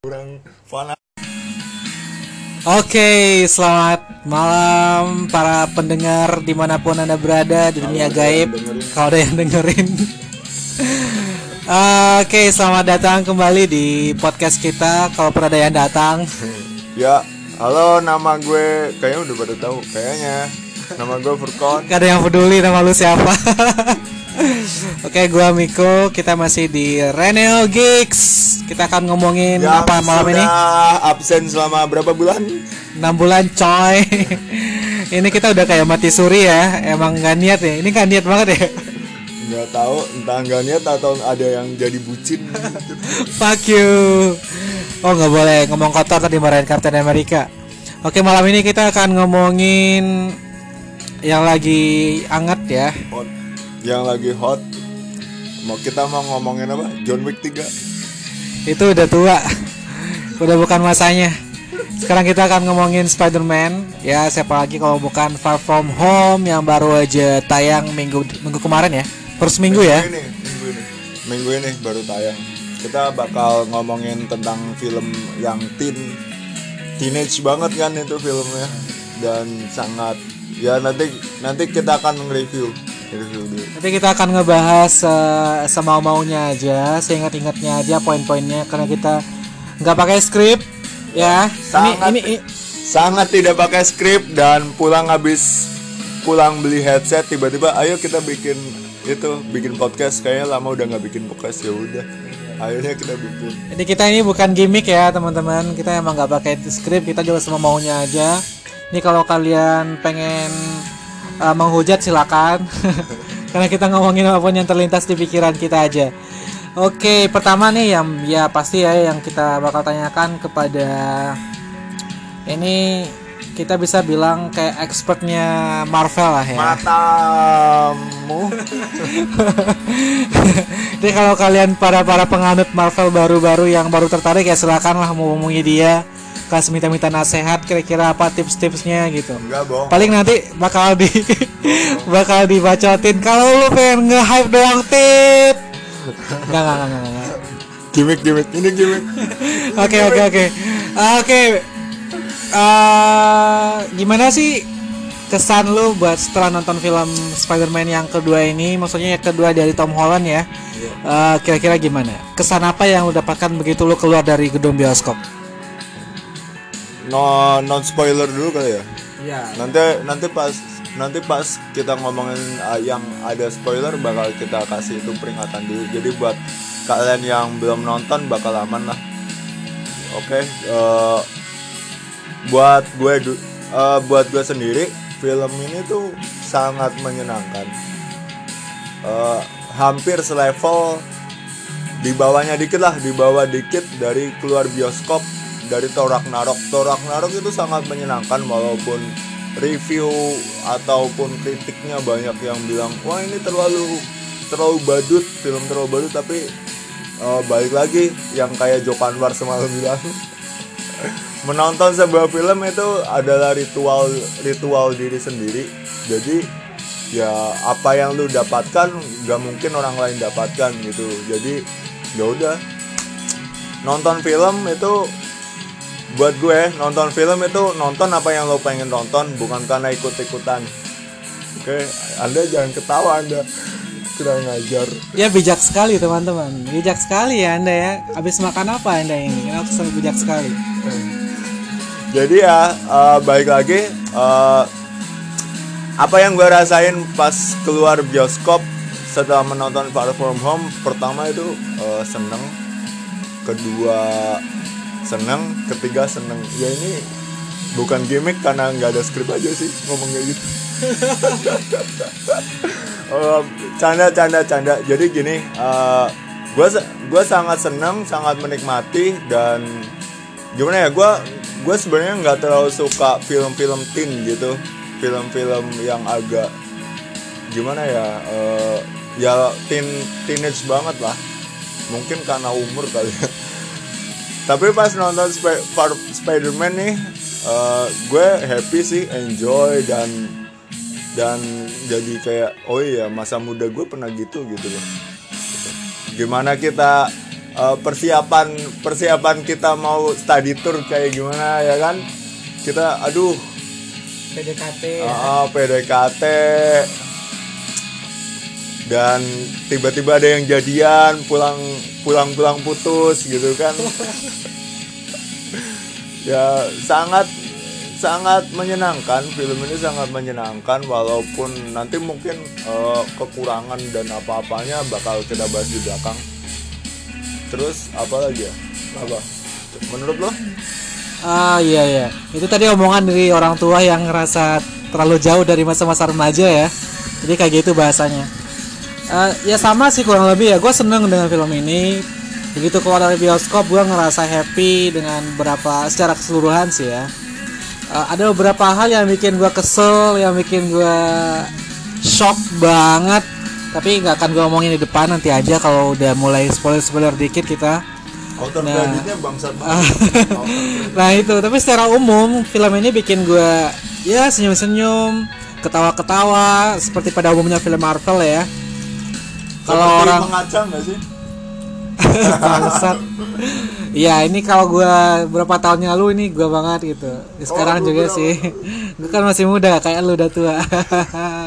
kurang fana Oke, selamat malam para pendengar di mana pun anda berada di dunia gaib. Kalau ada yang dengerin. Oke, selamat datang kembali di podcast kita. Kalau pernah ada yang datang, ya halo nama gue kayaknya udah pada tahu kayaknya nama gue Furkon gak ada yang peduli nama lu siapa. Oke, gua Miko. Kita masih di Reneo Gigs. Kita akan ngomongin yang apa malam ini? absen selama berapa bulan? 6 bulan coy. Ini kita udah kayak mati suri ya. Emang gak niat ya? Ini gak niat banget ya? Nggak tahu entah nggak niat atau ada yang jadi bucin. Fuck you. Oh nggak boleh. Ngomong kotor tadi marahin Captain America. Oke malam ini kita akan ngomongin Yang lagi anget ya. Hot yang lagi hot mau kita mau ngomongin apa? John Wick 3 Itu udah tua. Udah bukan masanya. Sekarang kita akan ngomongin Spider-Man. Ya siapa lagi kalau bukan Far From Home Yang baru aja tayang minggu minggu kemarin ya? Terus minggu ya? Ini minggu ini. Minggu ini baru tayang. Kita bakal ngomongin tentang film yang teen teenage banget kan itu filmnya. Dan sangat ya nanti nanti kita akan nge-review Nanti kita akan ngebahas uh, semau-maunya aja, seingat-ingatnya aja poin-poinnya karena kita nggak pakai skrip ya. Sangat- Ini ini i- sangat tidak pakai skrip dan pulang habis pulang beli headset tiba-tiba ayo kita bikin itu bikin podcast kayaknya lama udah nggak bikin podcast ya udah akhirnya kita bikin jadi kita ini bukan gimmick ya teman-teman. Kita emang nggak pakai skrip, kita juga semau maunya aja. Ini kalau kalian pengen uh, menghujat silakan. karena kita ngomongin apa pun yang terlintas di pikiran kita aja. Oke, pertama nih yang ya pasti ya yang kita bakal tanyakan kepada ini kita bisa bilang kayak expertnya Marvel lah ya. matamu Jadi kalau kalian para para penganut Marvel baru-baru yang baru tertarik ya silakan lah mau ngomongin dia kasih minta-minta nasihat kira-kira apa tips-tipsnya gitu. enggak bohong Paling nanti bakal di bakal dibacotin kalau lu pengen nge-hype doang tit. Enggak enggak enggak enggak. gimmick gimmick ini gimmick Oke oke oke. Oke. Eh, gimana sih kesan lu buat setelah nonton film Spider-Man yang kedua ini? Maksudnya yang kedua dari Tom Holland ya. Eh, kira-kira gimana? Kesan apa yang lu dapatkan begitu lu keluar dari gedung bioskop? No non spoiler dulu kali ya? Iya. nanti nanti pas nanti pas kita ngomongin uh, yang ada spoiler bakal kita kasih itu peringatan dulu. Jadi buat kalian yang belum nonton bakal aman lah. Oke uh, buat gue du- uh, buat gue sendiri film ini tuh sangat menyenangkan. Uh, hampir selevel di bawahnya dikit lah di bawah dikit dari keluar bioskop dari Thor Ragnarok Thor Ragnarok itu sangat menyenangkan walaupun review ataupun kritiknya banyak yang bilang wah ini terlalu terlalu badut film terlalu badut. Tapi eh, balik lagi yang kayak Joko Anwar semalam bilang menonton sebuah film itu adalah ritual ritual diri sendiri. Jadi ya apa yang lu dapatkan nggak mungkin orang lain dapatkan gitu. Jadi ya udah nonton film itu buat gue nonton film itu nonton apa yang lo pengen nonton bukan karena ikut ikutan oke anda jangan ketawa anda kurang ngajar Ya bijak sekali teman-teman. Bijak sekali ya Anda ya. Habis makan apa Anda ini? Kenapa selalu bijak sekali? jadi ya eh, baik lagi eh, apa yang gue rasain pas keluar bioskop setelah menonton Far From Home pertama itu eh, seneng kedua seneng ketiga seneng. Ya ini bukan gimmick karena nggak ada skrip aja sih ngomong kayak gitu. Eh, canda canda canda. Jadi gini gue gue sangat seneng sangat menikmati dan gimana ya gue gue sebenarnya nggak terlalu suka film-film teen gitu. Film-film yang agak gimana ya eh, ya teen teenage banget lah. Mungkin karena umur kali ya tapi pas nonton Sp- Spider-Man nih eh, gue happy sih enjoy dan dan jadi kayak oh iya masa muda gue pernah gitu gitu loh. Gimana kita eh, persiapan persiapan kita mau study tour kayak gimana ya kan? Kita aduh. PDKT ah, PDKT dan tiba-tiba ada yang jadian pulang pulang pulang putus gitu kan. Ya sangat sangat menyenangkan film ini sangat menyenangkan walaupun nanti mungkin eh, kekurangan dan apa-apanya bakal kita bahas di belakang. Terus apa lagi ya? Apa? Menurut lo? Ah iya iya, itu tadi omongan dari orang tua yang ngerasa terlalu jauh dari masa-masa remaja ya. Jadi kayak gitu bahasanya. Eh, ya sama sih kurang lebih ya. Gue seneng dengan film ini. Begitu keluar dari bioskop, gue ngerasa happy dengan beberapa secara keseluruhan sih ya. Eh, ada beberapa hal yang bikin gue kesel, yang bikin gue shock banget. Tapi nggak akan gue omongin di depan nanti aja kalau udah mulai spoiler-spoiler dikit kita. Outer Nah. bangsat Nah itu, tapi secara umum film ini bikin gue ya senyum-senyum, ketawa-ketawa seperti pada umumnya film Marvel ya. Kalau orang mengacang gak sih bangsat. Iya ini kalau gue berapa tahun yang lalu ini gue banget gitu. Sekarang Oh, juga berapa? sih. gue kan masih muda kayak lu udah tua.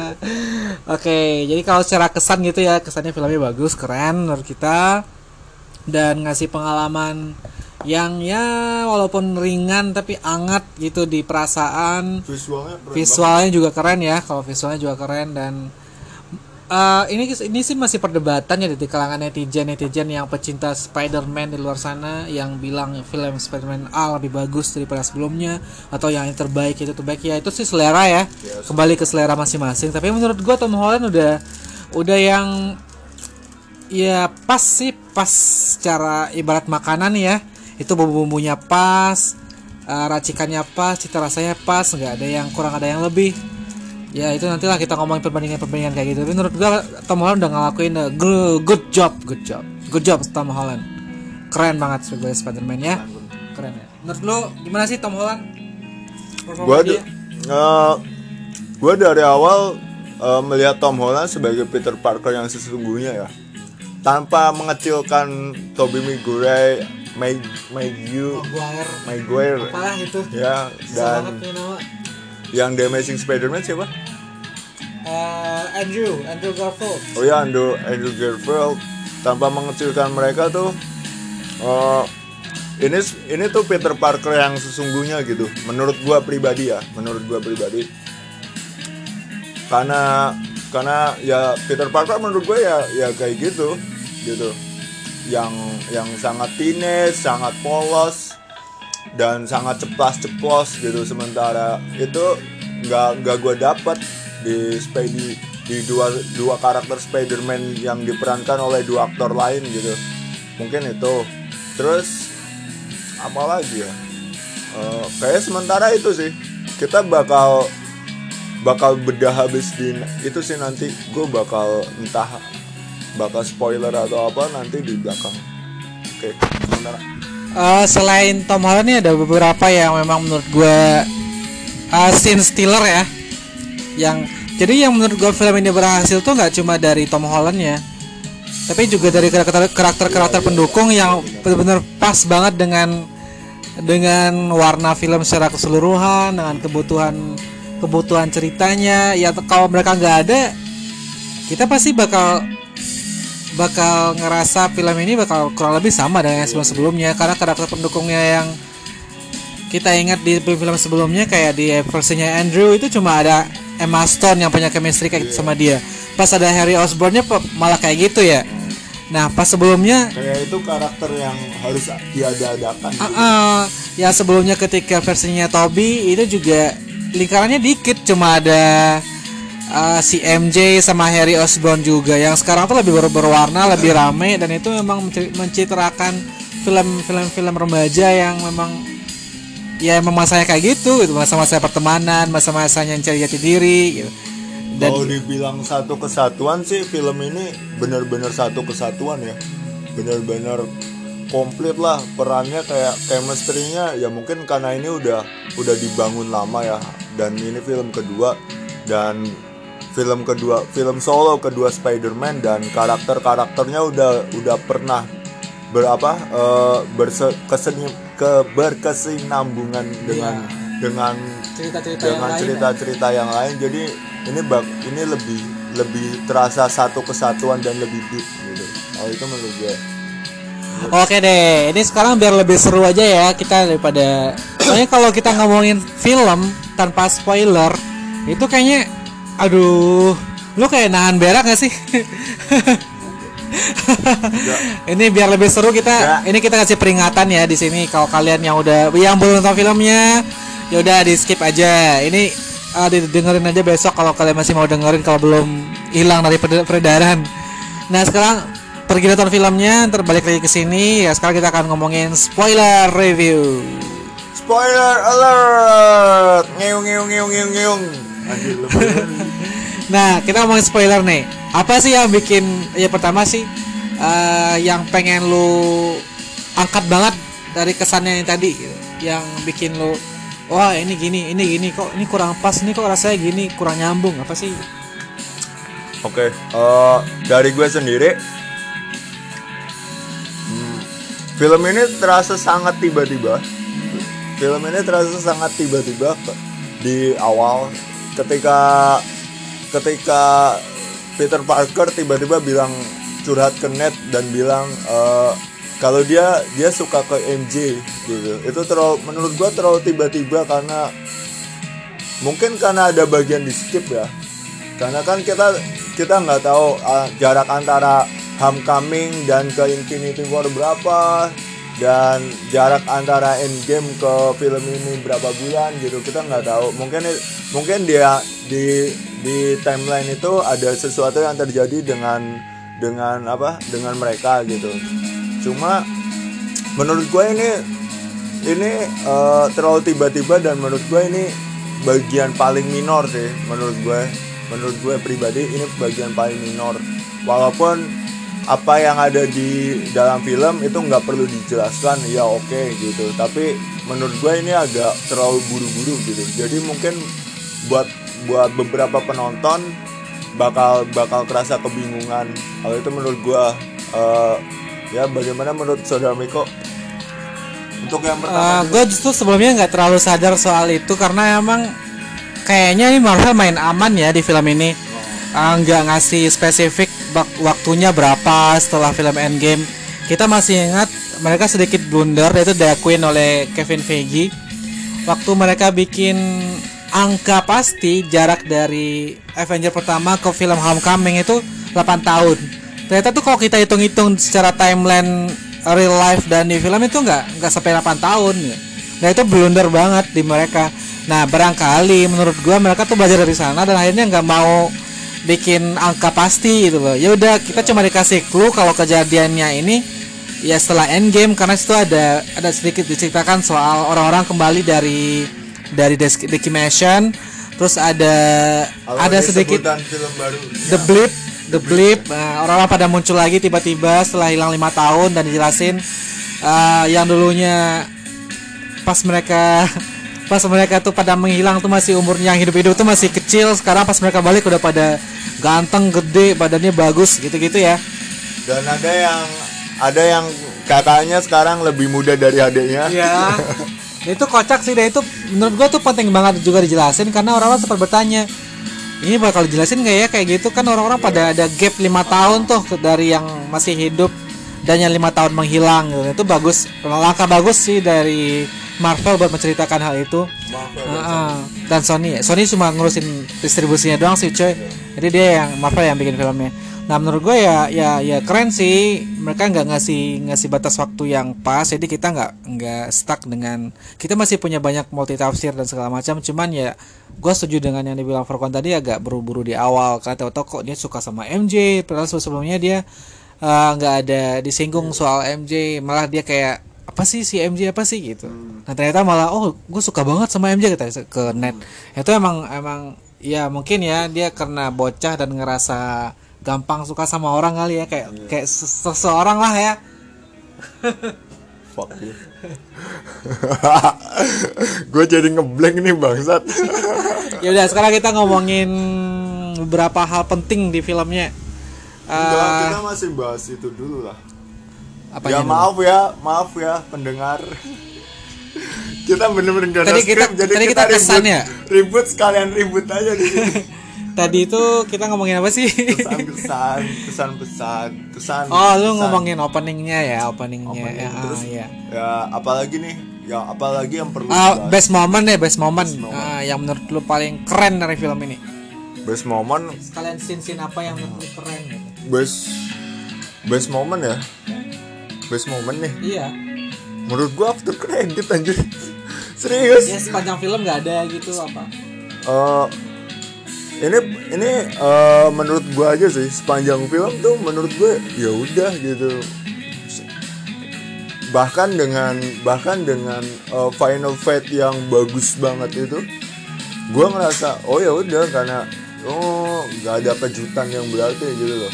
Oke, jadi kalau secara kesan gitu ya, kesannya filmnya bagus, keren menurut kita dan ngasih pengalaman yang ya walaupun ringan tapi hangat gitu di perasaan visualnya keren visualnya juga keren ya kalau visualnya juga keren dan eh, ini ini sih masih perdebatan ya di kalangan netizen netizen yang pecinta Spider-Man di luar sana yang bilang film Spider-Man A lebih bagus daripada sebelumnya atau yang terbaik itu terbaik. Ya itu sih selera ya. Yes. kembali ke selera masing-masing. Tapi menurut gua Tom Holland udah udah yang ya pas sih pas secara ibarat makanan ya. Itu bumbu-bumbunya pas eh, racikannya pas cita rasanya pas nggak ada yang kurang ada yang lebih ya itu nantilah kita ngomongin perbandingan-perbandingan kayak gitu. Tapi menurut gua Tom Holland udah ngelakuin gr- good job. Good job. Good job Tom Holland. Keren banget sebagai Spider-Man ya. Keren ya. Menurut lu gimana sih Tom Holland? Dia? d- eh, gua dari awal eh, melihat Tom Holland sebagai Peter Parker yang sesungguhnya ya. Tanpa mengecilkan Tobey Maguire May Maguire. Maguire. Apalah itu. Ya dan yang The Amazing Spider-Man siapa? Eh, Andrew Andrew Garfield. Oh ya Andrew Andrew Garfield. Tanpa mengecilkan mereka tuh eh, ini ini tuh Peter Parker yang sesungguhnya gitu. Menurut gua pribadi ya menurut gua pribadi. Karena karena ya Peter Parker menurut gue ya ya kayak gitu gitu. Yang yang sangat teenage sangat polos dan sangat ceplas ceplos gitu sementara itu nggak nggak gue dapat di Spidey di dua dua karakter Spider-Man yang diperankan oleh dua aktor lain gitu. Mungkin itu. Terus apa lagi ya? Eh, kayak sementara itu sih. Kita bakal bakal bedah habis di itu sih nanti gue bakal entah bakal spoiler atau apa nanti di belakang. Oke sementara Eh, selain Tom Holland nih ada beberapa yang memang menurut gue uh, scene stealer ya. Yang jadi yang menurut gue film ini berhasil tuh nggak cuma dari Tom Holland ya tapi juga dari karakter karakter karakter pendukung yang benar-benar pas banget dengan dengan warna film secara keseluruhan dengan kebutuhan kebutuhan ceritanya. Ya kalau mereka nggak ada kita pasti bakal bakal ngerasa film ini bakal kurang lebih sama dengan yang sebelum-sebelumnya karena karakter pendukungnya yang kita ingat di film sebelumnya kayak di versinya Andrew itu cuma ada Emma Stone yang punya chemistry kayak sama dia. Pas ada Harry Osborn-nya malah kayak gitu ya. Nah pas sebelumnya kayak itu karakter yang harus diada-adakan. Ah, yang sebelumnya ketika versinya Toby itu juga lingkarannya dikit cuma ada ah, si MJ sama Harry Osborn juga. Yang sekarang tuh lebih ber- berwarna lebih rame dan itu memang menci- mencitrakan film-film-film remaja yang memang ya memang masanya kayak gitu gitu. Masa-masa pertemanan masa-masanya cari jati diri gitu. dan kalau dibilang satu kesatuan sih film ini benar-benar satu kesatuan ya. Benar-benar komplit lah perannya kayak chemistry-nya. Ya mungkin karena ini udah udah dibangun lama ya. Dan ini film kedua. Dan film kedua film solo kedua Spider-Man dan karakter-karakternya udah udah pernah berapa eh, berse, keseni, ke berkesinambungan dengan dengan cerita-cerita yang dengan cerita-cerita yang lain. Jadi ini bak ini lebih lebih terasa satu kesatuan dan lebih deep gitu. Oh itu menurut gue Oke deh, ini sekarang biar lebih seru aja ya kita daripada soalnya kalau kita ngomongin film tanpa spoiler itu kayaknya aduh lu kayak nahan berak gak sih? ini biar lebih seru kita ini kita kasih peringatan ya di sini kalau kalian yang udah yang belum nonton filmnya ya udah di skip aja. Ini uh, dengerin aja besok kalau kalian masih mau dengerin kalau belum hilang dari peredaran. Nah sekarang pergi nonton filmnya terbalik lagi ke sini ya sekarang kita akan ngomongin spoiler review spoiler alert ngeung ngeung ngeung ngeung ngeung anjir lu bener. nah kita ngomongin spoiler nih apa sih yang bikin ya pertama sih eh, yang pengen lu angkat banget dari kesannya yang tadi gitu. yang bikin lu wah ini gini ini gini kok ini kurang pas ini kok rasanya gini kurang nyambung apa sih Oke, eh, dari gue sendiri, hmm, film ini terasa sangat tiba-tiba. Film ini terasa sangat tiba-tiba di awal ketika ketika Peter Parker tiba-tiba bilang curhat ke Ned dan bilang eh, kalau dia dia suka ke MJ gitu. Itu terlalu menurut gue terlalu tiba-tiba karena mungkin karena ada bagian di skip ya karena kan kita kita nggak tahu uh, jarak antara Homecoming dan ke Infinity War berapa dan jarak antara Endgame ke film ini berapa bulan gitu kita nggak tahu. Mungkin mungkin dia di di timeline itu ada sesuatu yang terjadi dengan dengan apa dengan mereka gitu. Cuma menurut gue ini ini eh, terlalu tiba-tiba dan menurut gue ini bagian paling minor sih menurut gue menurut gue pribadi ini bagian paling minor. Walaupun apa yang ada di dalam film itu nggak perlu dijelaskan ya oke gitu. Tapi menurut gue ini agak terlalu buru-buru gitu. Jadi mungkin buat buat beberapa penonton bakal bakal kerasa kebingungan. Kalau itu menurut gue eh, ya bagaimana menurut saudara Miko? Untuk yang pertama gue justru sebelumnya nggak terlalu sadar soal itu karena emang kayaknya ini Marvel main aman ya di film ini Nggak ngasih spesifik waktunya berapa setelah film Endgame. Kita masih ingat mereka sedikit blunder yaitu diakuin oleh Kevin Feige. Waktu mereka bikin angka pasti jarak dari Avenger pertama ke film Homecoming itu 8 tahun. Ternyata tuh kalau kita hitung-hitung secara timeline real life dan di film itu nggak nggak sampai 8 tahun. Ya. nah itu blunder banget di mereka. Nah barangkali menurut gua mereka tuh belajar dari sana dan akhirnya nggak mau bikin angka pasti gitu loh. Ya udah kita cuma dikasih clue kalau kejadiannya ini ya setelah endgame karena situ ada ada sedikit diceritakan soal orang-orang kembali dari dari decimation. Terus ada Kalau ada sedikit film baru the blip the blip. Nah, orang-orang pada muncul lagi tiba-tiba setelah hilang lima tahun dan dijelasin eh, yang dulunya pas mereka pas mereka tuh pada menghilang tuh masih umurnya yang hidup-hidup tuh masih kecil. Sekarang pas mereka balik udah pada ganteng gede badannya bagus gitu-gitu ya. Dan ada yang ada yang kakaknya sekarang lebih muda dari adiknya. Iya. Nah, itu kocak sih, dan. Itu menurut gua tuh penting banget juga dijelasin karena orang-orang sempat bertanya ini bakal dijelasin nggak ya? Kayak gitu. Kan orang-orang pada ada gap lima tahun tuh dari yang masih hidup dan yang lima tahun menghilang. Gitu. itu bagus langkah bagus sih dari Marvel buat menceritakan hal itu. Heeh. dan Sony Sony cuma ngurusin distribusinya doang sih coy jadi dia yang Marvel yang bikin filmnya. Nah menurut gue ya ya ya keren sih. Mereka nggak ngasih ngasih batas waktu yang pas. Jadi kita nggak nggak stuck dengan kita masih punya banyak multi tafsir dan segala macam. Cuman ya gue setuju dengan yang dibilang Farkon tadi agak buru-buru di awal. Karena tahu-tahu kok dia suka sama MJ padahal sebelumnya dia eh, nggak ada disinggung soal MJ malah dia kayak apa sih si MJ apa sih gitu. Nah ternyata malah oh gue suka banget sama MJ kata ke net. Itu emang emang ya mungkin ya dia karena bocah dan ngerasa gampang suka sama orang kali ya kayak kayak se- seseorang lah ya. Fuck you. Gue jadi ngeblank nih bangsat. Ya udah sekarang kita ngomongin beberapa hal penting di filmnya. Enggak, Eh, kita masih bahas itu dulu lah apa ya maaf ya maaf ya pendengar. Kita bener-bener gak ada Tadi kita- skrip, jadi tadi kita, kita kesan ribut ya? ribut sekalian ribut aja di sini. Tadi itu kita ngomongin apa sih? Kesan kesan kesan oh lu kesan. ngomongin openingnya ya openingnya. Opening, ya, ah, terus ya. ya apalagi nih? Ya apalagi yang perlu Ah, dibahas? best moment ya best moment, moment. Ah, yang menurut lu paling keren dari film ini? Best moment? Kalian scene scene apa yang menurut lu keren gitu? Best best moment ya best moment nih. Iya. Menurut gua after credit anjir. Serius? Ya sepanjang film nggak ada gitu apa? Eh, ini ini eh, menurut gua aja sih sepanjang film tuh menurut gue ya udah gitu. Bahkan dengan bahkan dengan eh, final fight yang bagus banget itu gua ngerasa oh ya udah karena oh nggak ada kejutan yang berarti gitu loh.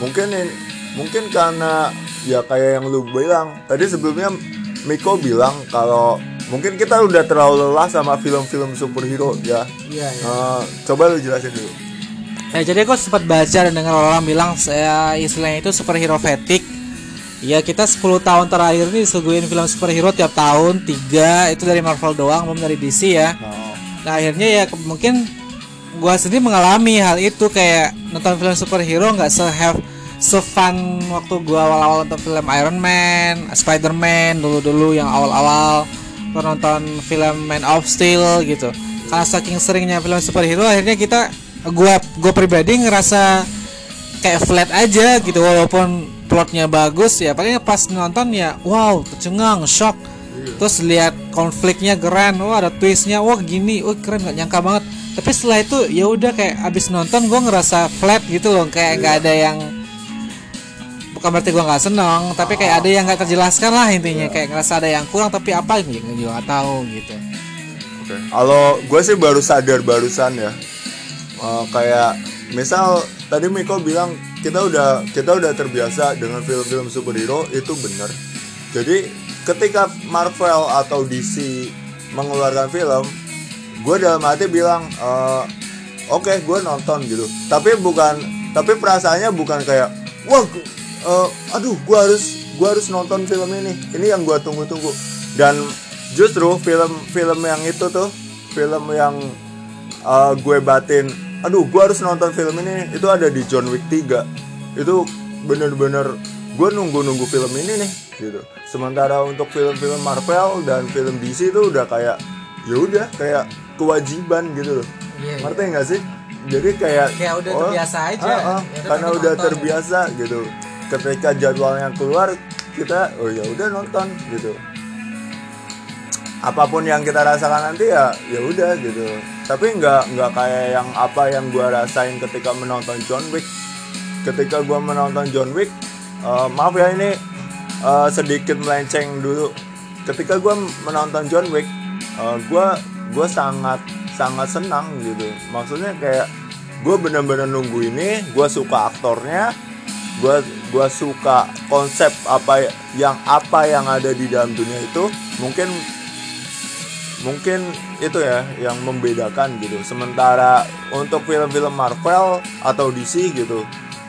Mungkin ini mungkin karena ya kayak yang lu bilang. Tadi sebelumnya Miko bilang kalau mungkin kita udah terlalu lelah sama film-film superhero ya. Iya iya. Eh, coba lu jelasin dulu. Ya jadi aku sempat baca dan dengar orang bilang saya istilahnya itu superhero fatigue. Ya kita 10 tahun terakhir ini disuguhin film superhero tiap tahun tiga. Itu dari Marvel doang belum dari DC ya. Nah, Nah akhirnya ya mungkin gua sendiri mengalami hal itu kayak nonton film superhero nggak se have se fun waktu gua awal-awal nonton film Iron Man, Spider-Man dulu-dulu yang awal-awal nonton film Man of Steel gitu. Karena saking seringnya film superhero akhirnya kita gua gua pribadi ngerasa kayak flat aja gitu walaupun plotnya bagus ya. Paling pas nonton ya wow tercengang shock. Terus lihat konfliknya keren wah ada twistnya wah gini wah keren nggak nyangka banget. Tapi setelah itu ya udah kayak abis nonton gue ngerasa flat gitu loh kayak nggak ada yang bukan berarti gue nggak seneng tapi kayak ada yang nggak terjelaskan lah intinya kayak ngerasa ada yang kurang tapi apa gitu juga nggak tahu gitu Oke. Kalau gue sih baru sadar barusan ya. Eh, kayak misal tadi Miko bilang kita udah kita udah terbiasa dengan film-film superhero itu bener. Jadi ketika Marvel atau DC mengeluarkan film, gue dalam hati bilang eh, oke gue nonton gitu. Tapi bukan tapi perasaannya bukan kayak wah eh, aduh gue harus gue harus nonton film ini. Ini yang gue tunggu-tunggu. Dan justru film-film yang itu tuh film yang uh, gue batin. Aduh gue harus nonton film ini. Itu ada di John Wick 3 itu bener-bener gue nunggu-nunggu film ini nih gitu. Sementara untuk film-film Marvel dan film DC itu udah kayak ya udah kayak kewajiban gitu loh. Iya, ngerti nggak sih? Jadi kayak Kayak udah terbiasa aja. ah, ah, Ya karena udah nonton. terbiasa gitu ketika jadwalnya keluar kita oh ya udah nonton gitu. Apa pun yang kita rasakan nanti ya ya udah gitu. Tapi nggak nggak kayak yang apa yang gua rasain ketika menonton John Wick. Ketika gua menonton John Wick eh, maaf ya ini eh, sedikit melenceng dulu. Ketika gua menonton John Wick eh, gua gua sangat sangat senang gitu. Maksudnya kayak gue bener-bener nunggu ini gue suka aktornya gue gua suka konsep apa yang apa yang ada di dalam dunia itu mungkin mungkin itu ya yang membedakan gitu. Sementara untuk film-film Marvel atau DC gitu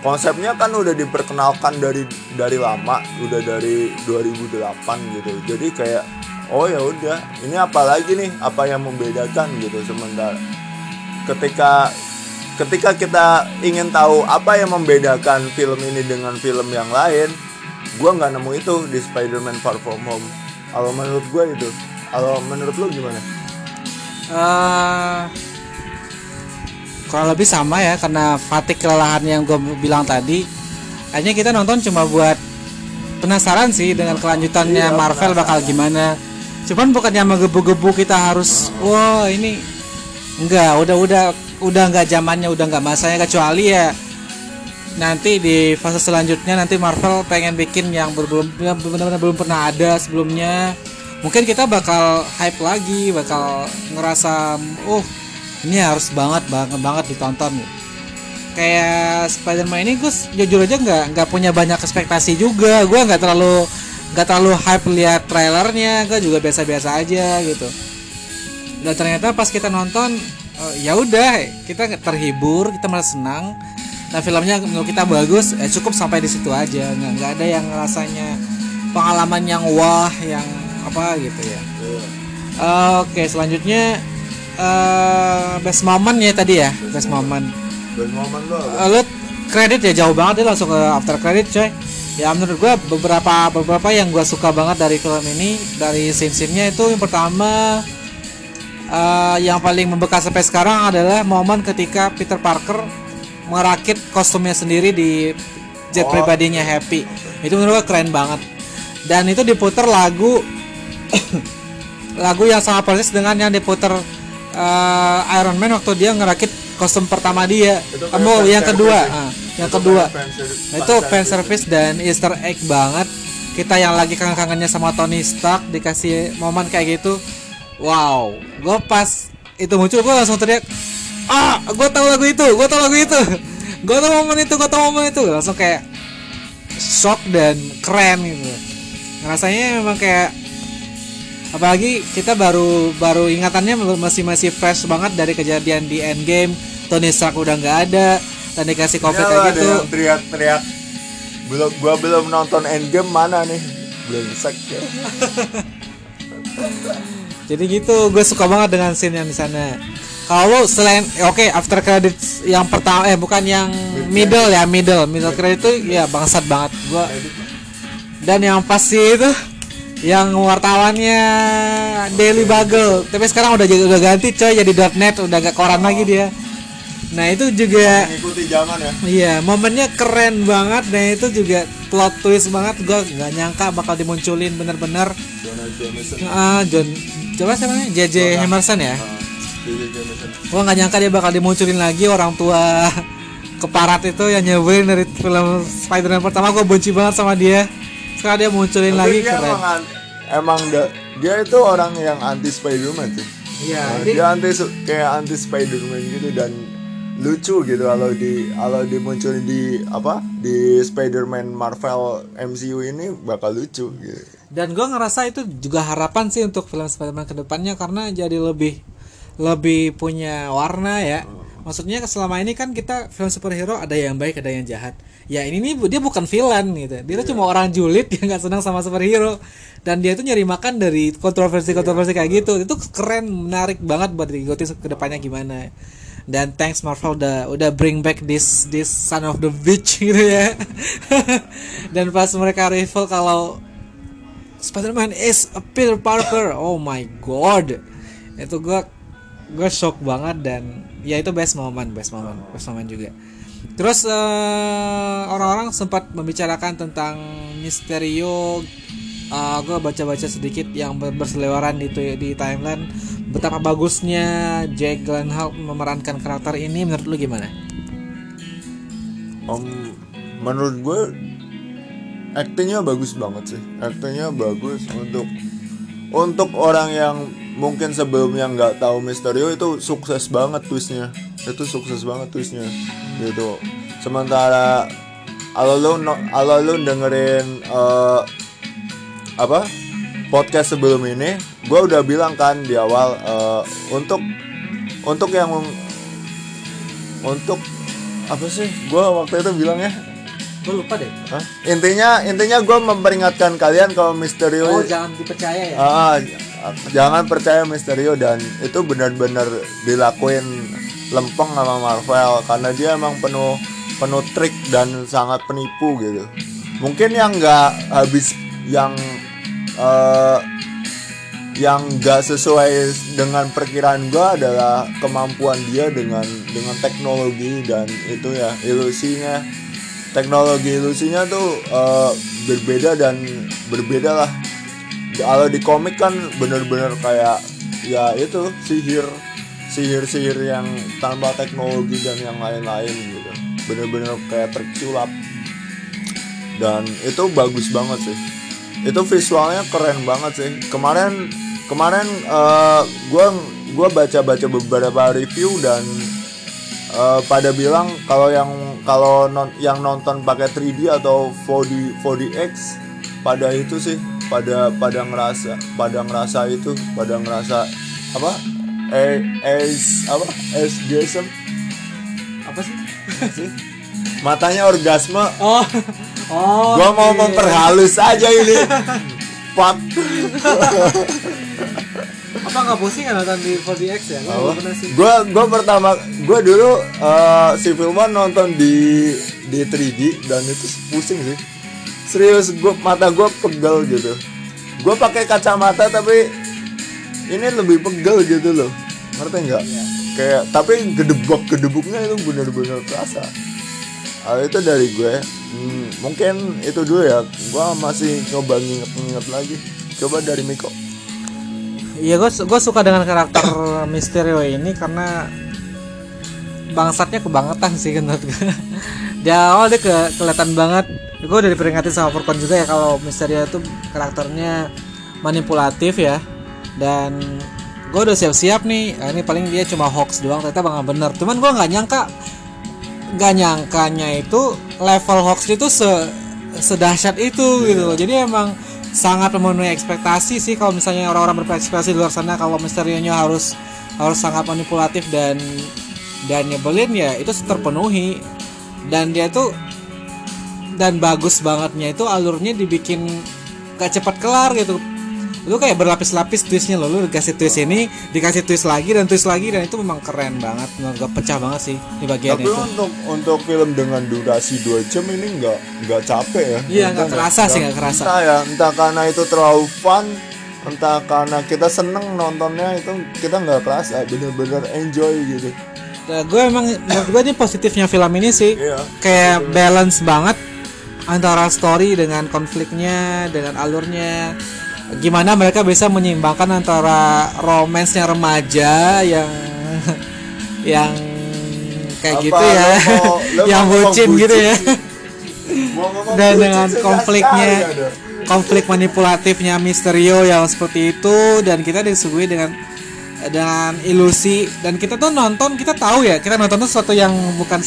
konsepnya kan udah diperkenalkan dari dari lama udah dari 2008 gitu. Jadi kayak oh ya udah ini apa lagi nih apa yang membedakan gitu sementara. Ketika ketika kita ingin tahu apa yang membedakan film ini dengan film yang lain gua nggak nemu itu di Spider-Man Far From Home. Kalau menurut gue itu kalau menurut lu gimana? Eh kurang lebih sama ya karena fatik kelelahan yang gue bilang tadi hanya kita nonton cuma buat penasaran sih dengan kelanjutannya Iya, Marvel bakal gimana. Cuman bukannya menggebu-gebu kita harus wah ini enggak udah udah udah nggak zamannya udah nggak masanya kecuali ya nanti di fase selanjutnya nanti Marvel pengen bikin yang belum yang benar-benar belum pernah ada sebelumnya. Mungkin kita bakal hype lagi bakal ngerasa oh ini harus banget banget banget ditonton. Kayak Spider-Man ini gue jujur aja nggak nggak punya banyak ekspektasi juga. Gue nggak terlalu nggak terlalu hype lihat trailernya gue juga biasa-biasa aja gitu. Dan ternyata pas kita nonton eh, ya udah kita terhibur kita malah senang. Dan filmnya menurut kita bagus eh, cukup sampai di situ aja. Nggak nggak ada yang rasanya pengalaman yang wah yang apa gitu ya. Iya. oke selanjutnya eh best moment ya tadi ya best moment. Dan momen lo apa? Eh, lu kredit ya jauh banget ya langsung ke after credit coy. Ya menurut gua beberapa beberapa yang gua suka banget dari film ini dari scene-scene-nya itu yang pertama eh, yang paling membekas sampai sekarang adalah momen ketika Peter Parker merakit kostumnya sendiri di jet Oh. pribadinya Happy itu menurut gua keren banget dan itu diputer lagu lagu yang sama persis dengan yang diputer eh, Iron Man waktu dia ngerakit kostum pertama dia. Kamu fan yang kedua, ah, yang Itu kedua. fan itu fan fan service dan Easter egg banget. Kita yang lagi kangen-kangennya sama Tony Stark dikasih momen kayak gitu. Wow, gue pas itu muncul gue langsung teriak, ah, gue tahu lagu itu, gue tahu lagu itu, gue tahu momen itu, gue tahu momen itu, langsung kayak shock dan keren gitu. Rasanya memang kayak apalagi kita baru baru ingatannya masih masih fresh banget dari kejadian di Endgame. Tony Stark udah nggak ada dan dikasih covid Ini kayak gitu. teriak-teriak belum gua belum nonton Endgame mana nih? Belum sek ya. jadi gitu gue suka banget dengan scene yang di sana. Kalau selain oke after credits yang pertama eh bukan yang middle ya middle. Middle credit itu ya bangsat banget. Gua dan yang pasti itu yang wartawannya Daily Bugle. Tapi sekarang udah jadi udah ganti coy jadi .net udah gak koran lagi dia nah itu juga Mengikuti zaman ya. Iya, momennya keren banget dan itu juga plot twist banget. Gua nggak nyangka bakal dimunculin bener-bener. Jonah Jameson. Ah, John, coba siapa namanya? JJ Emerson ya. Ah. Gua nggak nyangka dia bakal dimunculin lagi orang tua keparat itu yang nyebelin dari film Spider-Man pertama. Gua benci banget sama dia. Sekarang dia munculin Tapi lagi dia keren. emang, an- emang da- dia itu orang yang anti Spider-Man sih. Iya, Nah, dia- dia anti kayak anti Spider-Man gitu dan lucu gitu kalau di kalau dimunculin di apa di Spider-Man Marvel MCU ini bakal lucu gitu. Dan gue ngerasa itu juga harapan sih untuk film Spider-Man ke depannya karena jadi lebih lebih punya warna ya. Maksudnya selama ini kan kita film superhero ada yang baik ada yang jahat. Ya ini nih dia bukan villain gitu. Dia tuh cuma orang julid yang nggak senang sama superhero. Dan dia tuh nyari makan dari kontroversi-kontroversi kayak gitu. Itu keren, menarik banget buat diikuti ke depannya gimana. Dan thanks Marvel udah udah bring back this this son of the bitch gitu ya. Dan pas mereka reveal kalau Spider-Man is a Peter Parker. Oh my god. Itu gua gua shock banget dan ya itu best moment, best moment, best moment juga. Terus eh, orang-orang sempat membicarakan tentang Misterio. Eh, gua baca-baca sedikit yang ber- berseliweran di di timeline betapa bagusnya Jake Gyllenhaal memerankan karakter ini menurut lu gimana? Om menurut gue aktingnya bagus banget sih. Aktingnya bagus untuk untuk orang yang mungkin sebelumnya nggak tahu Misterio itu sukses banget twistnya. Itu sukses banget twistnya gitu. Sementara kalau lu no, kalau lu dengerin eh, apa podcast sebelum ini, gue udah bilang kan di awal eh, untuk untuk yang untuk apa sih? Gue waktu itu bilang ya Gue lupa deh. Hah? Intinya intinya gue memperingatkan kalian kalau Misterio Oh, jangan dipercaya ya. Ah, jangan percaya Misterio dan itu benar-benar dilakuin lempeng sama Marvel karena dia emang penuh penuh trik dan sangat penipu gitu. Mungkin yang nggak habis yang eh, yang nggak sesuai dengan perkiraan gue adalah kemampuan dia dengan dengan teknologi dan itu ya ilusinya. Teknologi ilusinya tuh eh, berbeda dan berbeda lah. Kalau di komik kan bener-bener kayak ya itu sihir sihir-sihir yang tanpa teknologi dan yang lain-lain gitu. Bener-bener kayak trik sulap dan itu bagus banget sih itu visualnya keren banget sih. Kemarin kemarin eh, gua gua baca-baca beberapa review dan eh, pada bilang kalau yang kalau non, yang nonton pakai 3D atau 4D 4DX pada itu sih pada pada ngerasa pada ngerasa itu pada ngerasa apa? Eh es apa? Esgasm Apa sih? sih? Matanya orgasme. Oh, oh Gua mau iya. memperhalus aja ini. Pak. apa nggak pusing kan nonton di 4DX ya gue pernah sih Gua gua pertama gua dulu eh, Civil War nonton di di 3D dan itu pusing sih. Serius gua mata gua pegel gitu. Gua pakai kacamata tapi ini lebih pegel gitu loh. Ngerti nggak? Kayak tapi gedebok gedebuknya itu bener-bener terasa. Ah, itu dari gue. Hmm, mungkin itu dulu ya. Gua masih coba nginget-nginget lagi. Coba dari Miko. Iya gue gue suka dengan karakter Mysterio ini karena bangsatnya kebangetan sih menurut gue. Di awal dia ke, kelihatan banget. Gue udah diperingatin sama Furkon juga ya kalau Mysterio itu karakternya manipulatif ya. Dan gue udah siap-siap nih. Ini paling dia cuma hoax doang. Ternyata bang bener. Cuman gue nggak nyangka nggak nyangkanya itu level hoax itu se sedahsyat itu gitu loh. Jadi emang sangat memenuhi ekspektasi sih kalau misalnya orang-orang berekspektasi di luar sana kalau misterionya harus harus sangat manipulatif dan dan nyebelin ya itu terpenuhi. Dan dia tuh dan bagus bangetnya itu alurnya dibikin gak cepat kelar gitu lu kayak berlapis-lapis twistnya loh lu dikasih twist ini dikasih twist lagi dan twist lagi dan itu memang keren banget gua pecah banget sih di bagian Tapi itu untuk untuk film dengan durasi 2 jam ini nggak nggak capek ya. Iya, nggak kerasa ya. sih, nggak kerasa. Entah ya, entah karena itu terlalu fun, entah karena kita seneng nontonnya itu kita nggak kerasa, bener-bener enjoy gitu. Nah, gue emang menurut gue ini positifnya film ini sih Iya. kayak balance banget antara story dengan konfliknya dengan alurnya gimana mereka bisa menyeimbangkan antara romansnya remaja yang yang kayak Apa, gitu ya mau- yang bucin gitu ya. dan dengan konfliknya konflik manipulatifnya Misterio yang seperti itu dan kita disuguhi dengan dengan ilusi. Dan kita tuh nonton kita tahu ya kita nonton tuh sesuatu yang bukan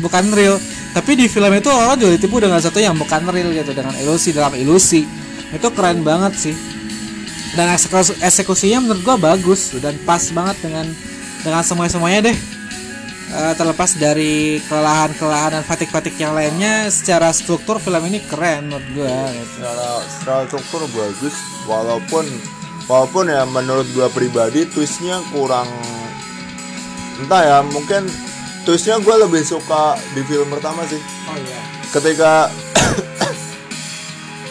bukan real. Tapi di film itu orang juga ditipu dengan sesuatu yang bukan real gitu dengan ilusi dalam ilusi itu keren banget sih dan eksekusi, eksekusinya menurut gua bagus dan pas banget dengan dengan semua semuanya deh Eh, terlepas dari kelelahan-kelelahan dan fatik-fatik yang lainnya secara struktur film ini keren menurut gua gitu. secara secara struktur bagus walaupun walaupun ya menurut gua pribadi twistnya kurang entah ya mungkin twistnya gua lebih suka di film pertama sih Oh iya. ketika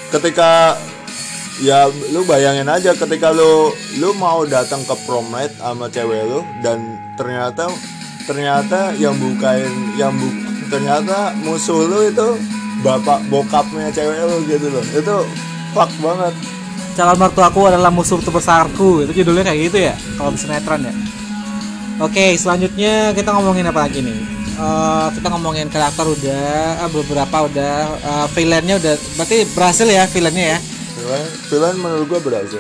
ketika ya lu bayangin aja ketika lu lu mau datang ke prom night sama cewek lu dan ternyata ternyata yang bukain yang bu, ternyata musuh lu itu bapak bokapnya cewek lu gitu loh itu fuck banget Calon mertuaku adalah musuh terbesarku. Itu judulnya kayak gitu ya kalau sinetron ya. Oke, selanjutnya kita ngomongin apa lagi nih? Eh, kita ngomongin karakter udah, ah, beberapa udah, eh, villainnya udah, berarti berhasil ya villainnya ya. film menurut gua berhasil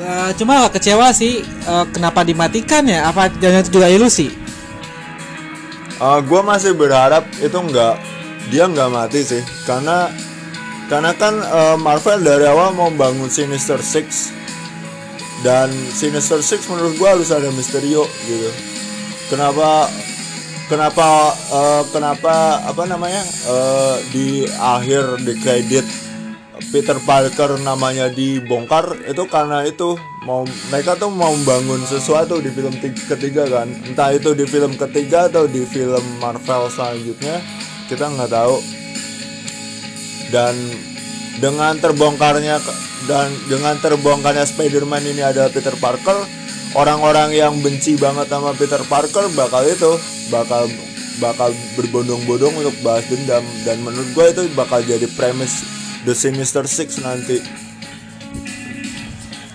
Eh, cuma kecewa sih, eh, kenapa dimatikan ya? Apa jangan itu juga ilusi? gue masih berharap itu nggak dia nggak mati sih karena karena kan eh, Marvel dari awal mau bangun Sinister Six dan Sinister Six menurut gue harus ada Mysterio gitu kenapa kenapa eh, kenapa apa namanya eh, di akhir di kredit Peter Parker namanya dibongkar itu karena itu mau mereka tuh mau membangun sesuatu di film ti- ketiga kan. Entah itu di film ketiga atau di film Marvel selanjutnya kita nggak tahu. Dan dengan terbongkarnya dan dengan terbongkarnya Spider-Man ini ada Peter Parker orang-orang yang benci banget sama Peter Parker bakal itu bakal bakal berbondong-bondong untuk bahas dendam dan menurut gue itu bakal jadi premis The Sinister Six nanti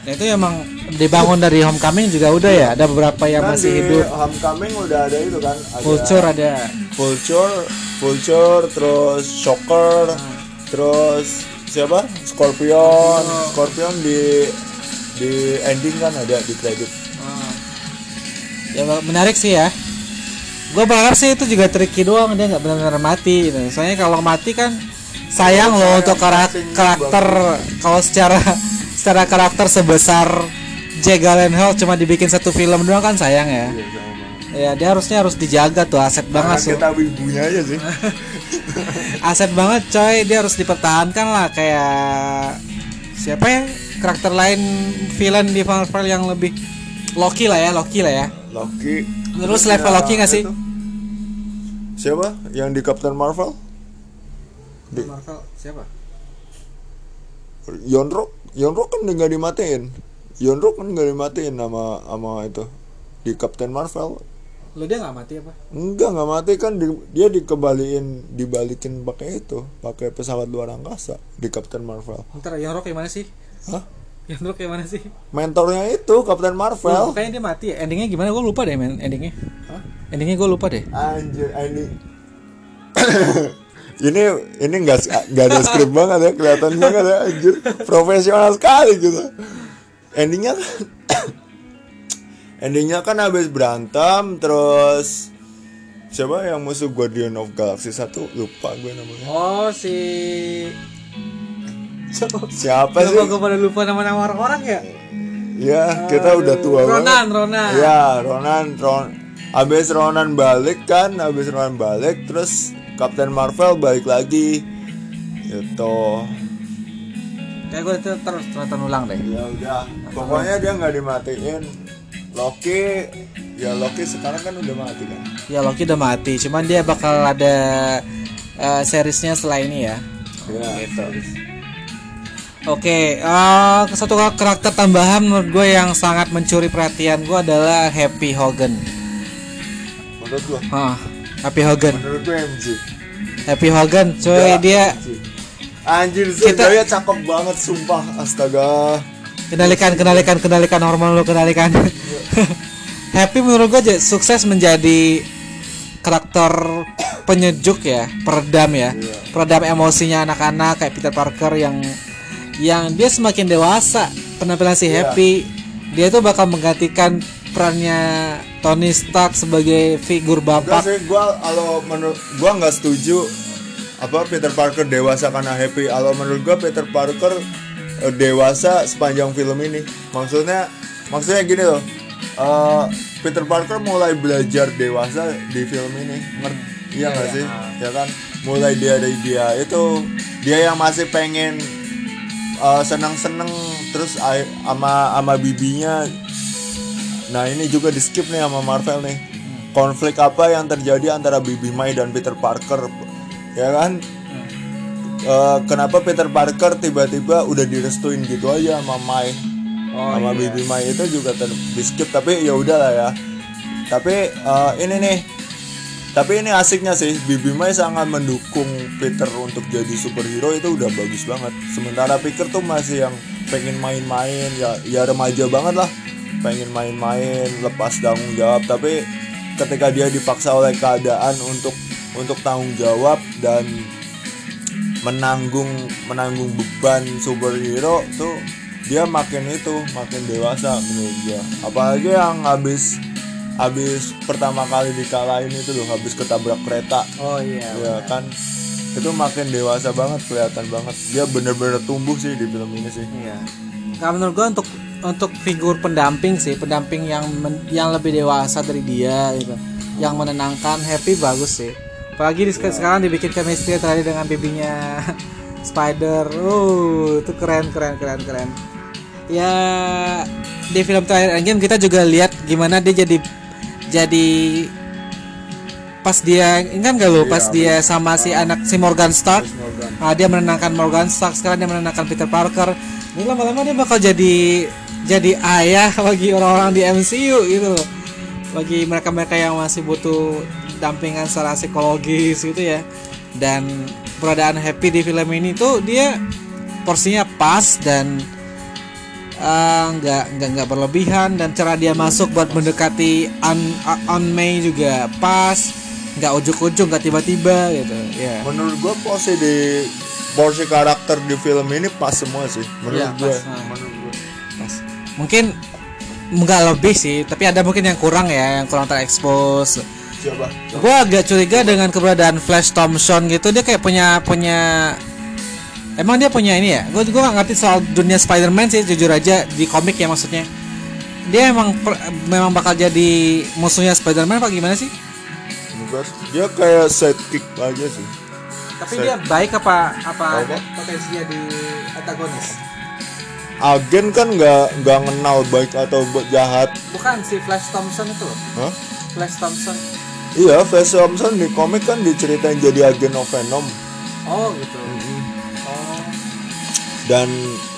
Nah, itu emang dibangun dari Homecoming juga udah ya. Ada beberapa yang Kan masih di hidup. Homecoming udah ada itu kan ada Vulture ada. Vulture Vulture terus Shocker terus siapa Scorpion Scorpion di di ending kan ada di kredit. Ya menarik sih ya. Gue berharap sih itu juga tricky doang dia nggak benar-benar mati. Gitu. Soalnya kalau mati kan sayang loh untuk kara- karakter kalau secara secara karakter sebesar Jack Gyllenhaal cuma dibikin satu film doang kan sayang ya. Iya, banget. ya dia harusnya harus dijaga tuh aset banget tuh kita wibunya aja sih aset banget coy dia harus dipertahankan lah kayak siapa ya karakter lain villain di Marvel yang lebih Loki lah ya Loki lah ya Loki. Terus level Loki nggak sih? itu. siapa? Yang di Captain Marvel? Di- Marvel siapa? Yonro Yonro kan nggak dimatiin. Yonro kan nggak dimatiin sama sama itu. Di Captain Marvel. Lo dia nggak mati apa? Enggak nggak mati kan di- dia dikembaliin dibalikin pakai itu pakai pesawat luar angkasa di Captain Marvel. Ntar yang kayak mana sih? Hah? Yang kayak mana sih? Mentornya itu Captain Marvel. Kayaknya dia mati. Ya. endingnya gimana? Gue lupa deh men. Endingnya. Hah? endingnya gue lupa deh. Anjir, ini. Ini ini nggak nggak ada skrip banget ya kelihatan banget ya anjir. Profesional sekali gitu. Endingnya kan endingnya kan habis berantem terus siapa yang musuh Guardian of Galaxy satu? Lupa gue namanya. Oh si siapa sih? gue pada lupa nama-nama orang-orang ya? Ya kita udah tua Ronan banget. Ronan. Ya Ronan Ron habis Ronan balik kan habis Ronan balik terus Captain Marvel balik lagi. Itu kayak gue itu terus nonton ulang deh. Ya udah pokoknya dia nggak dimatiin. Loki ya Loki sekarang kan udah mati kan? Ya Loki udah mati cuman dia bakal ada eh, seriesnya setelah ini ya. Ya gitu Oke, eh, satu karakter tambahan menurut gue yang sangat mencuri perhatian gue adalah Happy Hogan. menurut gua Ah, Happy Hogan. menurut gua MJ Happy Hogan, cuy Ya, dia anjir sih Kita- dia cakep banget sumpah astaga kendalikan, kendalikan, kendalikan hormon lu kendalikan. Happy menurut gue sukses menjadi karakter penyejuk ya, peredam ya, Iya. peredam emosinya anak-anak kayak Peter Parker yang yang dia semakin dewasa penampilan si Iya. Happy. Dia tuh bakal menggantikan perannya Tony Stark sebagai figur Enggak bapak sih gua kalau menurut gua nggak setuju apa Peter Parker dewasa karena happy. Kalau menurut gua Peter Parker eh, dewasa sepanjang film ini. Maksudnya maksudnya gini loh eh, Peter Parker mulai belajar dewasa di film ini. Ngerti iya nggak sih? Ya kan? Mulai dia dari dia itu dia yang masih pengen eh, seneng-seneng terus ai- sama sama bibinya. Nah ini juga di skip nih sama Marvel nih. Konflik apa yang terjadi antara Bibi Mai dan Peter Parker? Ya kan? Eh, Kenapa Peter Parker tiba-tiba udah direstuin gitu aja sama Mai? Sama Bibi Mai itu juga ter di skip Tapi ya udahlah ya. Tapi eh, ini nih tapi ini asiknya sih Bibi Mai sangat mendukung Peter untuk jadi superhero itu udah bagus banget. Sementara Peter tuh masih yang pengen main-main ya ya remaja banget lah. Pengen main-main lepas tanggung jawab. Tapi ketika dia dipaksa oleh keadaan untuk untuk tanggung jawab dan menanggung menanggung beban superhero tuh dia makin itu makin dewasa menurut gua apalagi yang habis habis pertama kali dikalahin itu loh habis ketabrak kereta oh iya ya kan itu makin dewasa banget kelihatan banget dia bener-bener tumbuh sih di film ini sih Iya. Kalau menurut gua untuk untuk figur pendamping sih, pendamping yang men- yang lebih dewasa dari dia gitu. Yang menenangkan, happy bagus sih. Apalagi di sekarang dibikin chemistry tadi dengan bibinya Spider. Oh, itu keren keren keren keren. Ya di film terakhir Endgame kita juga lihat gimana dia jadi jadi pas dia ingat gak lo pas dia sama si anak si Morgan Stark? Morgan. Ah, dia menenangkan Morgan Stark sekarang dia menenangkan Peter Parker. Ini lama-lama dia bakal jadi jadi ayah bagi orang-orang di MCU gitu loh. Bagi mereka-mereka yang masih butuh dampingan secara psikologis gitu ya. Dan peradaan happy di film ini tuh dia porsinya pas dan eh, nggak nggak nggak berlebihan dan cara dia masuk buat mendekati on on May juga pas nggak ujuk-ujuk nggak tiba-tiba gitu ya menurut gua porsi di porsi karakter di film ini pas semua sih menurut Iya, gua pas. Menurut gua Pas. Mungkin nggak lebih sih, tapi ada mungkin yang kurang ya, yang kurang terekspos. siapa Gue agak curiga dengan keberadaan Flash Thompson gitu, dia kayak punya punya Emang dia punya ini ya? Gue gue gak ngerti soal dunia Spider-Man sih jujur aja di komik ya maksudnya. dia emang per- memang bakal jadi musuhnya Spider-Man apa gimana sih? Enggak, dia kayak sidekick aja sih Tapi Saya- dia baik apa apa Apa? ada potensinya di antagonis? agen kan nggak nggak kenal baik atau jahat Bukan si Flash Thompson itu loh. Hah? Flash Thompson. iya Flash Thompson di komik kan diceritain jadi agen of Venom Oh gitu. Dan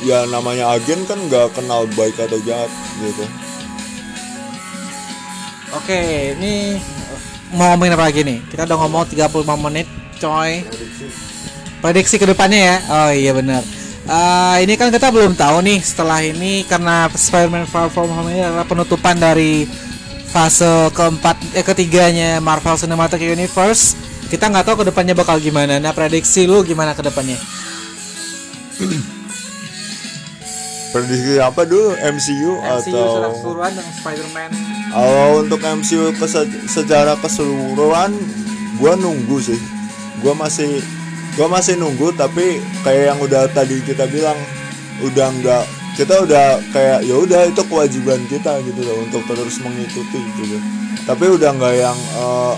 ya namanya agen kan nggak kenal baik atau jahat gitu Oke, ini mau ngomongin apa lagi nih? Kita udah ngomong 35 menit, coy. Prediksi ke depannya ya? Oh iya benar. Eh, ini kan kita belum tahu nih setelah ini karena Spider-Man Far From Home ini adalah penutupan dari fase keempat eh ketiganya Marvel Cinematic Universe. Kita nggak tahu ke depannya bakal gimana. Nah prediksi lu gimana ke depannya? prediksi apa dulu? MCU, MCU secara atau keseluruhan dengan Spider-Man. kalau untuk MCU kese- secara keseluruhan gua nunggu sih. Gua masih gua masih nunggu tapi kayak yang udah tadi kita bilang udah nggak kita udah kayak ya udah itu kewajiban kita gitu loh untuk terus mengikuti gitu. Tapi udah nggak yang eh,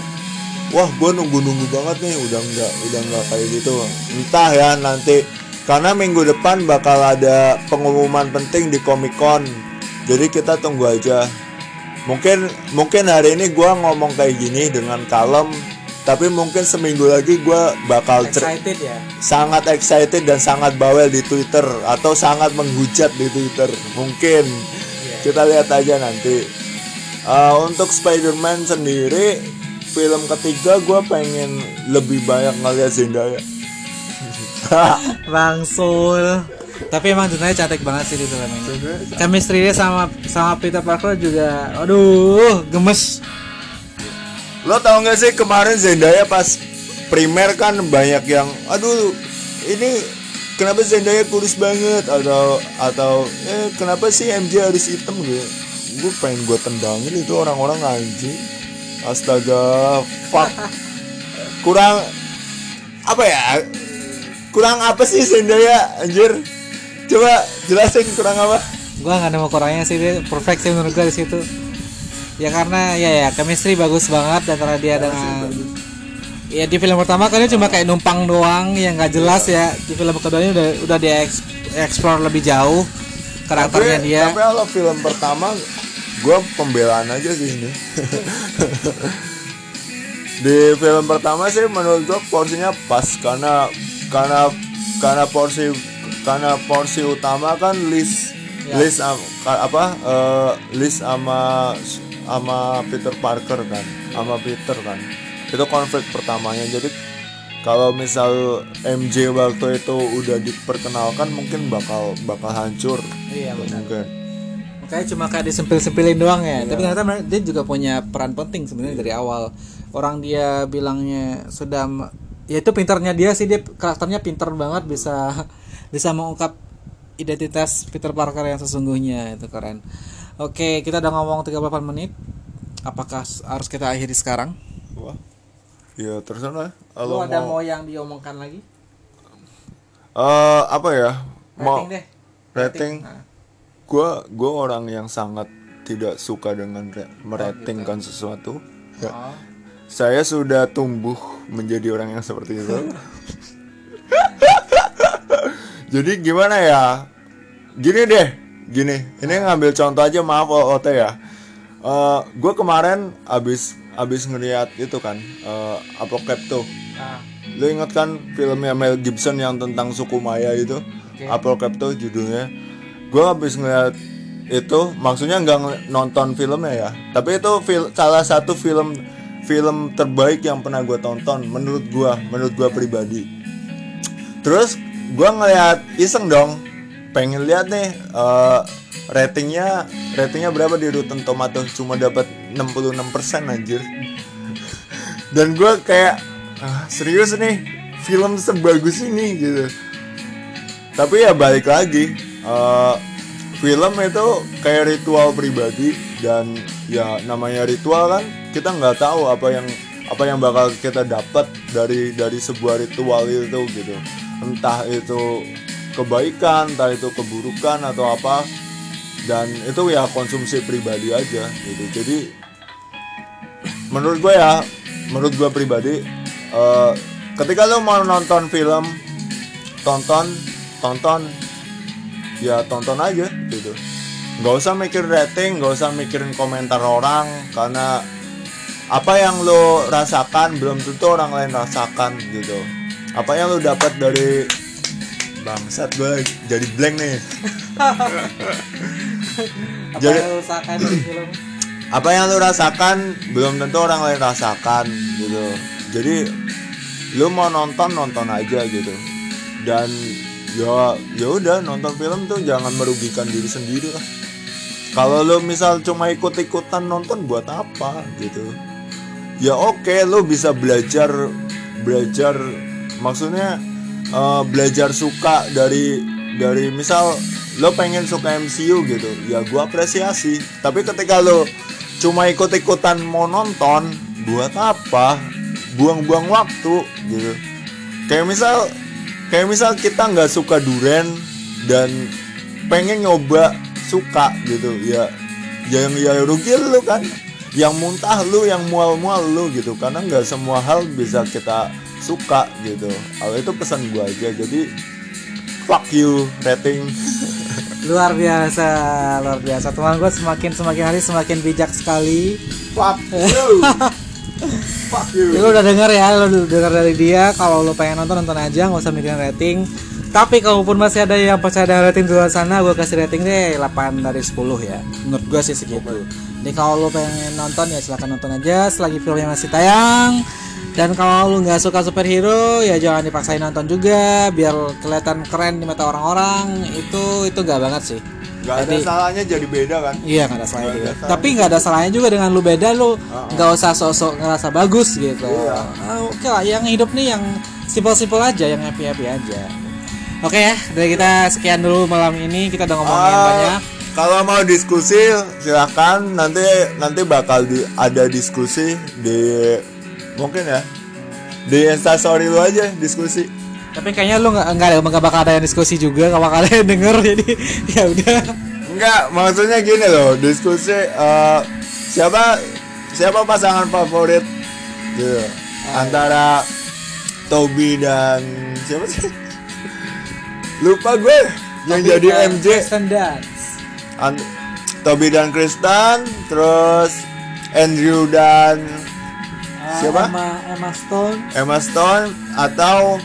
wah gue nunggu nunggu banget nih udah nggak udah nggak kayak gitu. Entah ya nanti karena minggu depan bakal ada pengumuman penting di Comic Con. Jadi kita tunggu aja. Mungkin mungkin hari ini gua ngomong kayak gini dengan kalem tapi mungkin seminggu lagi gua bakal Excited ya? sangat excited dan sangat bawel di Twitter atau sangat menghujat di Twitter. Mungkin. Kita lihat aja nanti. Eh, untuk Spider-Man sendiri film ketiga gua pengen lebih banyak ngeliat Zendaya Bang Sul. Tapi emang Zendaya cantik banget sih di film ini. Chemistry dia sama sama Peter Parker juga, aduh, gemes. Lo tau gak sih kemarin Zendaya pas primer kan banyak yang aduh ini kenapa Zendaya kurus banget atau atau eh kenapa sih MJ harus hitam gitu gue pengen gue tendangin itu orang-orang anjing astaga fuck kurang apa ya kurang apa sih Zendaya anjir coba jelasin kurang apa Gua nggak nemu kurangnya sih dia perfect sih menurut gua di situ. Ya karena ya ya chemistry bagus banget antara dia dengan Ya di film pertama kan dia cuma kayak numpang doang yang nggak jelas ya. Di film kedua ini udah udah dia explore lebih jauh karakternya tapi, dia. tapi kalau film pertama gue pembelaan aja sih ini di film pertama sih menurut gue porsinya pas karena karena karena porsi karena porsi utama kan list Ya. list apa eh, list sama sama Peter Parker kan sama Peter kan itu konflik pertamanya jadi kalau misal MJ waktu itu udah diperkenalkan mungkin bakal bakal hancur Iya benar. mungkin Makanya cuma kayak disempil-sempilin doang ya. Tapi ternyata dia juga punya peran penting sebenarnya dari awal. Orang dia bilangnya sudah ya itu pintarnya dia sih dia karakternya pintar banget bisa bisa mengungkap identitas Peter Parker yang sesungguhnya itu keren. Oke, kita udah ngomong 38 menit. Apakah harus kita akhiri sekarang? Wah. Ya terserah. Lu Kalau ada mau mau yang diomongkan lagi? eh apa ya? Mau Rating deh. rating. Nah, Gua gua orang yang sangat tidak suka dengan re- meratingkan sesuatu. Ya. oh. Saya sudah tumbuh menjadi orang yang seperti itu. Jadi gimana ya? Gini deh, gini. Ini ngambil contoh aja maaf OT ya. gue kemarin abis abis ngeliat itu kan uh, Apocalypse tuh. Nah, Lu inget kan filmnya Mel Gibson yang tentang suku Maya itu? Oke. Apocalypse tuh judulnya. Gue habis ngeliat itu, maksudnya nggak nonton filmnya ya, tapi itu fil- salah satu film film terbaik yang pernah gue tonton menurut gue, menurut gue pribadi. Terus gue ngeliat iseng dong, pengen lihat nih eh, ratingnya ratingnya berapa di Rotten Tomatoes cuma dapat 66% anjir. Dan gue kayak ah, serius nih film sebagus ini gitu. Tapi ya balik lagi eh, film itu kayak ritual pribadi dan ya namanya ritual kan kita nggak tahu apa yang apa yang bakal kita dapat dari dari sebuah ritual itu gitu. Entah itu kebaikan entah itu keburukan atau apa. Dan itu ya konsumsi pribadi aja gitu. Jadi menurut gue ya menurut gue pribadi eh, ketika lo mau nonton film tonton tonton. Ya tonton aja gitu. Nggak usah mikir rating nggak usah mikirin komentar orang karena apa yang lo rasakan? Belum tentu orang lain rasakan gitu. Apa yang lo dapat dari bangsat gue jadi blank nih. Apa Jadi- yang di film? Apa yang lo rasakan? Belum tentu orang lain rasakan gitu. Jadi lo mau nonton nonton aja gitu. Dan ya ya udah nonton film tuh jangan merugikan diri sendiri lah. Kalau lo misal cuma ikut ikutan nonton buat apa gitu ya oke lo bisa belajar belajar maksudnya eh, belajar suka dari dari misal lo pengen suka MCU gitu ya gua apresiasi. Tapi ketika lo cuma ikut ikutan mau nonton buat apa? Buang-buang waktu gitu. Kayak misal kayak misal kita nggak suka duren dan pengen nyoba suka gitu ya. Yang ya rugi lu kan yang muntah lu yang mual-mual lu gitu. Karena nggak semua hal bisa kita suka gitu. Hal itu pesan gua aja. Jadi fuck you rating. Luar biasa luar biasa. Teman gue semakin semakin hari semakin bijak sekali. Fuck you. Fuck you. Ya, lu udah denger ya lu udah denger dari dia. Kalau lu pengen nonton nonton aja. Nggak usah mikirin rating tapi kalaupun masih ada yang percaya dengan rating di luar sana gue kasih rating deh 8 dari 10 ya menurut gue sih segitu jadi kalau lu pengen nonton ya silahkan nonton aja selagi filmnya masih tayang dan kalau lu nggak suka superhero ya jangan dipaksain nonton juga biar kelihatan keren di mata orang-orang itu itu nggak banget sih ada Jadi- salahnya jadi beda kan Iya nggak ada salahnya Nggak juga. ada. Tapi nggak ada salahnya juga dengan lu beda lu nggak usah sok-sok ngerasa bagus gitu. Iya. Ah, Oke lah, yang hidup nih yang simpel-simpel aja, yang happy-happy aja. Oke ya, dari kita sekian dulu malam ini kita udah ngomongin Ah, banyak. Kalau mau diskusi silakan nanti nanti bakal di, ada diskusi di mungkin ya di instastory lu aja diskusi. Tapi kayaknya lu nggak nggak nggak bakal ada yang diskusi juga, ada yang denger jadi ya udah. Enggak, maksudnya gini loh, diskusi eh, siapa siapa pasangan favorit gitu. antara Toby dan siapa sih? Lupa gue yang jadi MJ. Kristen Dance. An- Toby dan Kristen, terus Andrew dan Ah, Siapa? Emma, Emma Stone, Emma Stone atau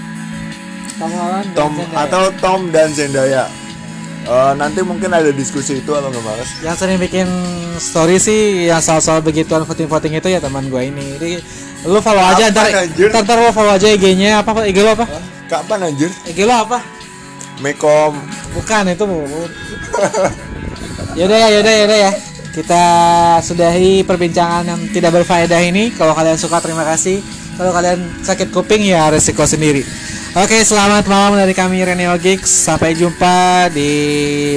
Tom Holland, dan Tom Zendaya. atau Tom dan Zendaya. Eh, nanti mungkin ada diskusi itu kalau nggak males. yang sering bikin story sih yang soal-soal begituan voting-voting itu ya teman gue ini. Jadi lu follow aja ntar, Apaan, anjir? ntar, ntar lu follow aja IG-nya apa IG lu apa? Kapan anjir? IG lu apa? Mekom. Bukan itu bu. Yaudah ya, yaudah, yaudah ya. Kita sudahi perbincangan yang tidak berfaedah ini. Kalau kalian suka terima kasih. Kalau kalian sakit kuping ya resiko sendiri. Oke, selamat malam dari kami Reneo Geeks. Sampai jumpa di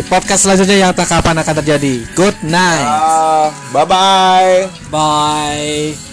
podcast selanjutnya yang tak kapan akan terjadi. Good night. Ah, bye bye. Bye.